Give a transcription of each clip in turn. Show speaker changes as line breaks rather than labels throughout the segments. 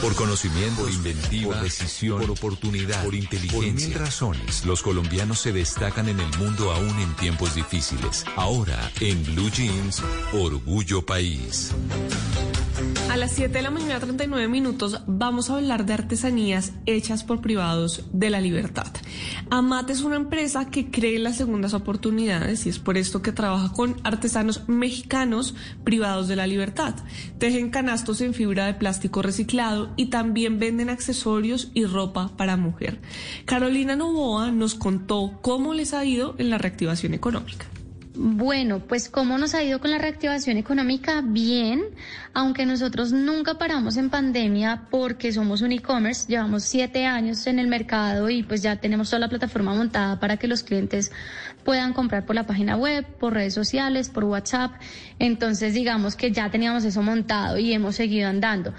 Por conocimiento, por inventiva, por decisión, por oportunidad, por inteligencia. Por mil razones, los colombianos se destacan en el mundo aún en tiempos difíciles. Ahora, en Blue Jeans, Orgullo País.
A las 7 de la mañana 39 minutos vamos a hablar de artesanías hechas por privados de la libertad. Amat es una empresa que cree las segundas oportunidades y es por esto que trabaja con artesanos mexicanos privados de la libertad. Tejen canastos en fibra de plástico reciclado y también venden accesorios y ropa para mujer. Carolina Novoa nos contó cómo les ha ido en la reactivación económica.
Bueno, pues cómo nos ha ido con la reactivación económica, bien, aunque nosotros nunca paramos en pandemia porque somos un e-commerce, llevamos siete años en el mercado y pues ya tenemos toda la plataforma montada para que los clientes puedan comprar por la página web, por redes sociales, por WhatsApp. Entonces digamos que ya teníamos eso montado y hemos seguido andando.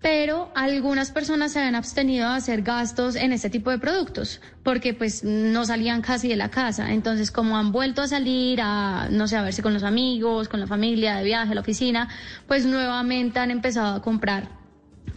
Pero algunas personas se habían abstenido a hacer gastos en este tipo de productos porque pues no salían casi de la casa. Entonces como han vuelto a salir a, no sé, a verse con los amigos, con la familia, de viaje, a la oficina, pues nuevamente han empezado a comprar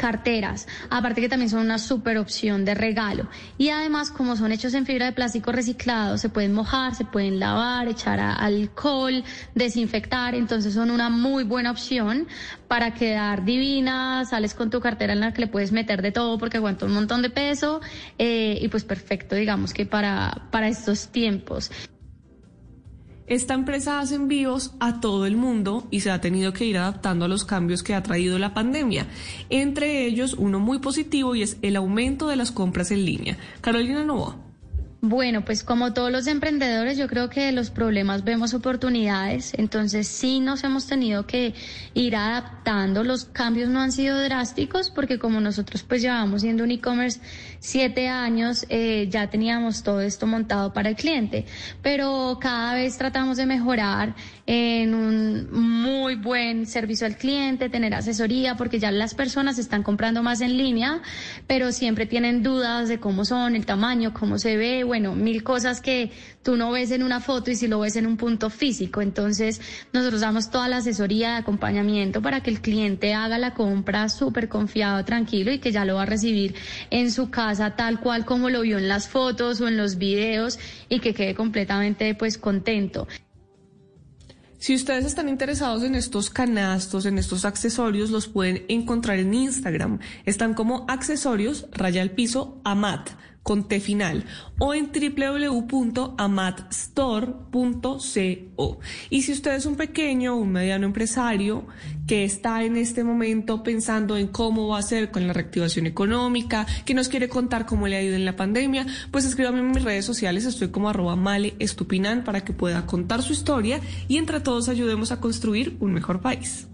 carteras, aparte que también son una super opción de regalo. Y además, como son hechos en fibra de plástico reciclado, se pueden mojar, se pueden lavar, echar alcohol, desinfectar, entonces son una muy buena opción para quedar divina, sales con tu cartera en la que le puedes meter de todo porque aguanta un montón de peso eh, y pues perfecto, digamos que para, para estos tiempos.
Esta empresa hace envíos a todo el mundo y se ha tenido que ir adaptando a los cambios que ha traído la pandemia. Entre ellos, uno muy positivo y es el aumento de las compras en línea. Carolina Novoa.
Bueno, pues como todos los emprendedores, yo creo que los problemas vemos oportunidades, entonces sí nos hemos tenido que ir adaptando. Los cambios no han sido drásticos porque como nosotros pues llevamos siendo un e-commerce siete años, eh, ya teníamos todo esto montado para el cliente, pero cada vez tratamos de mejorar en un muy buen servicio al cliente, tener asesoría, porque ya las personas están comprando más en línea, pero siempre tienen dudas de cómo son, el tamaño, cómo se ve, bueno, mil cosas que tú no ves en una foto y si lo ves en un punto físico. Entonces, nosotros damos toda la asesoría de acompañamiento para que el cliente haga la compra súper confiado, tranquilo y que ya lo va a recibir en su casa tal cual como lo vio en las fotos o en los videos y que quede completamente pues contento.
Si ustedes están interesados en estos canastos, en estos accesorios, los pueden encontrar en Instagram. Están como accesorios, raya al piso, amat con T final o en www.amatstore.co. Y si usted es un pequeño o un mediano empresario que está en este momento pensando en cómo va a ser con la reactivación económica, que nos quiere contar cómo le ha ido en la pandemia, pues escríbame en mis redes sociales, estoy como arroba male estupinan para que pueda contar su historia y entre todos ayudemos a construir un mejor país.